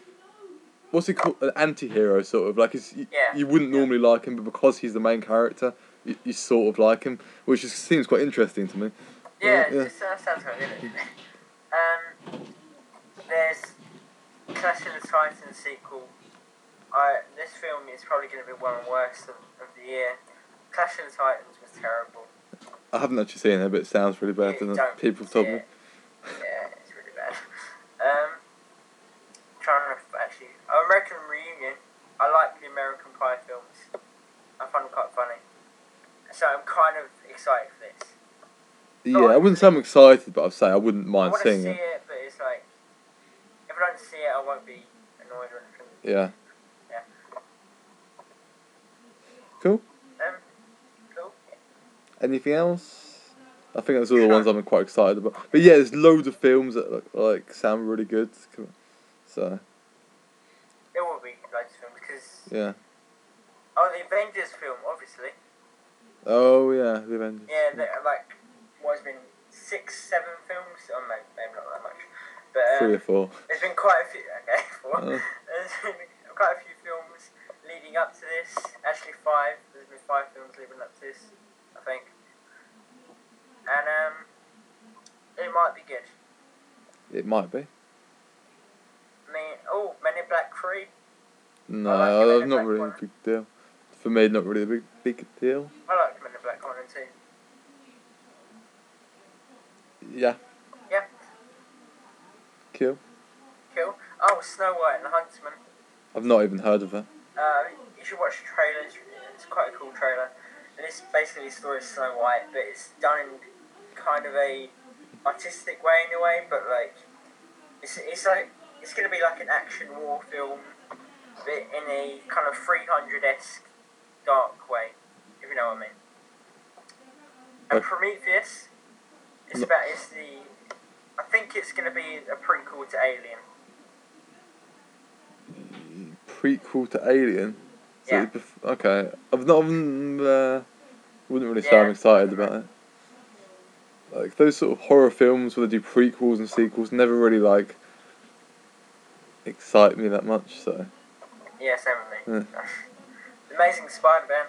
what's he called? An anti-hero sort of like. It's, you,
Yeah.
you wouldn't
Yeah.
normally like him, but because he's the main character, you, you sort of like him, which just seems quite interesting to me.
Yeah,
yeah.
It sounds, sounds quite good. there's Clash of the Titans sequel. I this film is probably going to be one of the worst of, of the year. Clash of the Titans was terrible.
I haven't actually seen it, but it sounds really bad.
You
doesn't it?
don't
People told me.
Yeah, it's really bad. Um, trying to actually, American Reunion. I like the American Pie films. I find them quite funny. So I'm kind of excited for this.
Yeah, I wouldn't say I'm excited, but I'd say I wouldn't mind
to
seeing
see
it.
it, but it's like if I don't see it, I won't be annoyed or anything.
Yeah.
Yeah.
Cool.
Um, cool.
Anything else? I think that's all the ones I'm quite excited about. But yeah, there's loads of films that look, like sound really good. So
There will be loads of films because
yeah.
oh, the Avengers film, obviously.
Oh yeah, the Avengers.
Yeah, like what's been six, seven films. Oh, maybe not that much, but um,
Three or four.
There's been quite a few. Okay, four.
Uh.
There's been quite a few films leading up to this. Actually, five. There's been five films leading up to this, I think. And um, it might be good.
It might be.
I mean, oh, Men in Black Three.
No,
like the Men
that's not really
one.
a big deal. For me, not really a big big deal.
I like Men in Black One and Two.
Yeah. Cool.
Oh, Snow White and the Huntsman.
I've not even heard of it.
Uh, you should watch the trailer. It's, it's quite a cool trailer. And it's basically the story of Snow White, but it's done in kind of a artistic way in a way. But like, it's it's like it's gonna be like an action war film, but in a kind of 300 esque dark way, if you know what I mean. And Prometheus, it's about it's the. I think it's gonna be a prequel to Alien.
Prequel to Alien. So
Yeah.
bef- okay. I've not. Uh, wouldn't really say
Yeah.
I'm excited about it. Like those sort of horror films where they do prequels and sequels never really like excite me that much. So
Yeah, same with me. Amazing Spider-Man.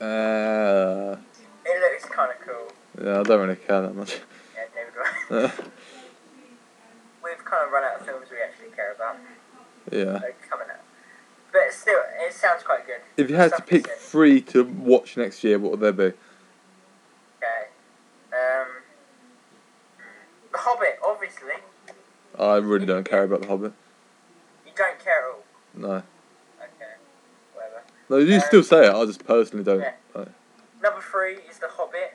uh,
It looks kind of cool.
yeah, I don't really care that much.
Yeah, neither do I.
Uh,
We've kind of run out of films we actually care about.
yeah.
Coming out. But still, it sounds quite good.
If you had to pick
said.
three to watch next year, what would they be?
Okay. Um, The Hobbit, obviously.
I really don't care about The Hobbit.
You don't care at all.
No.
Okay. Whatever.
No, you
Um,
still say it. I just personally don't.
yeah.
like-
Number three is The Hobbit.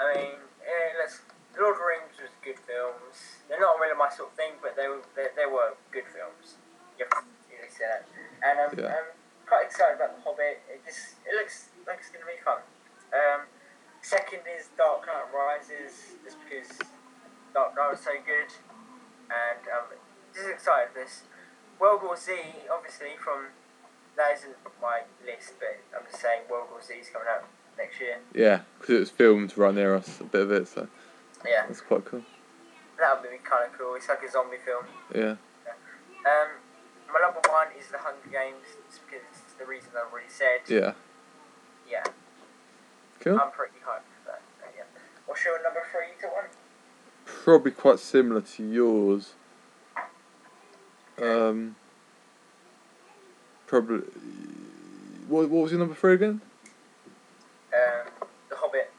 I mean, eh, let's, Lord of the Rings was good films. They're not really my sort of thing, but they were they, they were good films. You have to really say that. And um,
Yeah.
I'm quite excited about The Hobbit. It just it looks like it's going to be fun. Um, second is Dark Knight Rises, just because Dark Knight was so good, and um, just excited for this. World War Z, obviously from that isn't my list, but I'm just saying World War Z is coming out next year.
Yeah, because it was filmed right near us, a bit of it, so
Yeah,
that's quite cool.
That would be kind of cool. It's like a zombie film.
Yeah.
Um, my number one is The Hunger Games, just because it's the reason I've already said.
Yeah.
Yeah,
Cool.
I'm pretty hyped for that. so yeah. What's your number three to one?
Probably quite similar to yours. Um. Probably. What, what was your number three again?
Um, The Hobbit.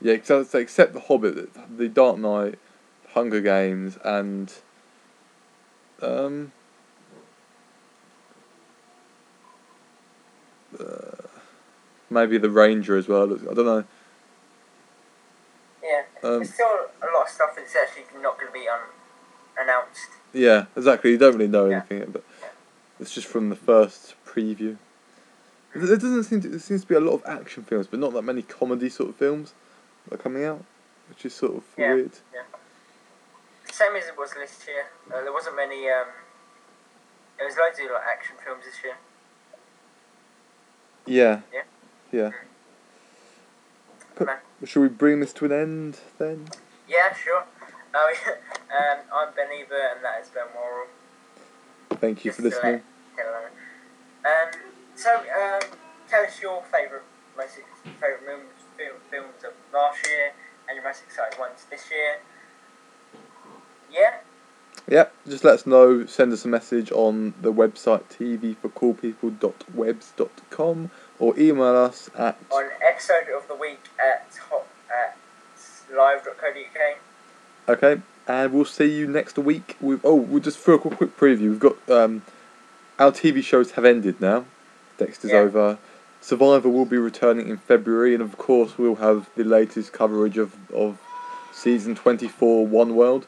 Yeah, because except the Hobbit, the- the Dark Knight, Hunger Games, and um, uh, maybe The Ranger as well. I don't know.
Yeah,
Um,
there's still a lot of stuff that's actually not going to be un- announced.
Yeah, exactly. You don't really know
Yeah.
anything, but it's just from the first preview. There doesn't seem to, there seems to be a lot of action films, but not that many comedy sort of films that are coming out, which is sort of
Yeah.
weird.
Same as it was last year. Uh, there wasn't many. Um, there was loads of like action films this year.
Yeah.
Yeah.
Yeah. But shall we bring this to an end then?
Yeah, sure. Oh, yeah. um, I'm Ben Ebert, and that is Ben Worrell.
Thank you for
Just let-
listening.
Um, so, um, tell us your favourite, most favourite films, films of last year, and your most exciting ones this year. Yeah.
Yeah, just let us know. Send us a message on the website tvforcoolpeople.webs.com or email us at
On episode of the week at hot at live.co.uk.
Okay, and we'll see you next week. We oh, we'll just for a quick, quick preview. We've got um, our TV shows have ended now. Dexter's
Yeah.
over. Survivor will be returning in February, and of course we'll have the latest coverage of of season twenty four One World.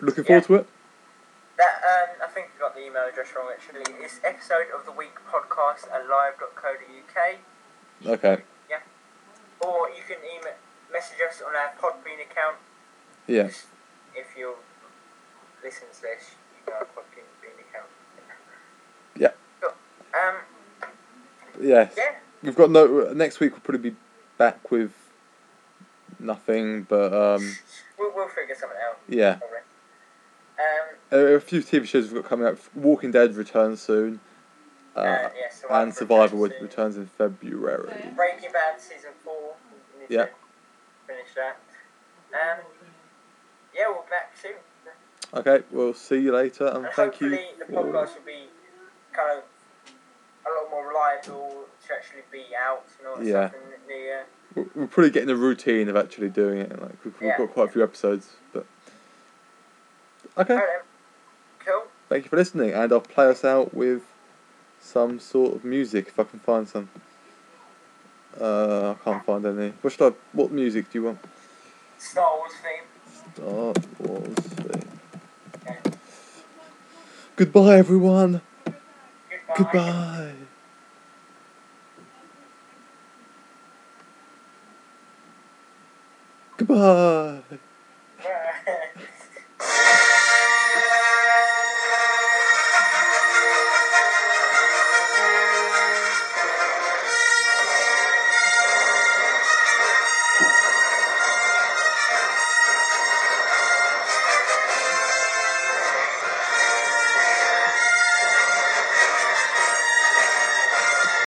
Looking forward to it.
That um, I think I got the email address wrong actually. It's episode of the week podcast at live.co.uk.
Okay.
Or you can email message us on our Podbean account.
Yeah.
If you listen to this, you know our Podbean account.
Yeah.
Cool. Um.
Yes.
Yeah.
We've got no. Next week we'll probably be back with nothing, but um,
We'll, we'll figure something out.
yeah.
Probably. Um.
Uh, a few TV shows we've got coming up. Walking Dead returns soon. Uh,
Uh, yeah, Survivor
and Survivor
returns
returns in February.
Breaking Bad season four.
Yeah.
Finish that. Um. Yeah, we'll be back soon.
Okay, we'll see you later, and
And
thank you.
hopefully the podcast will be kind of a lot more reliable to actually be out and all that
Yeah.
stuff in the new year.
We're we're probably getting a routine of actually doing it. and Like we've, we've
Yeah.
got quite a few episodes, but okay.
Alright then. Cool.
Thank you for listening, and I'll play us out with some sort of music if I can find some. Uh, I can't find any. What should I? What music do you want?
Star Wars theme.
Star Wars. theme.
Okay.
Goodbye, everyone.
Goodbye.
Goodbye. Goodbye.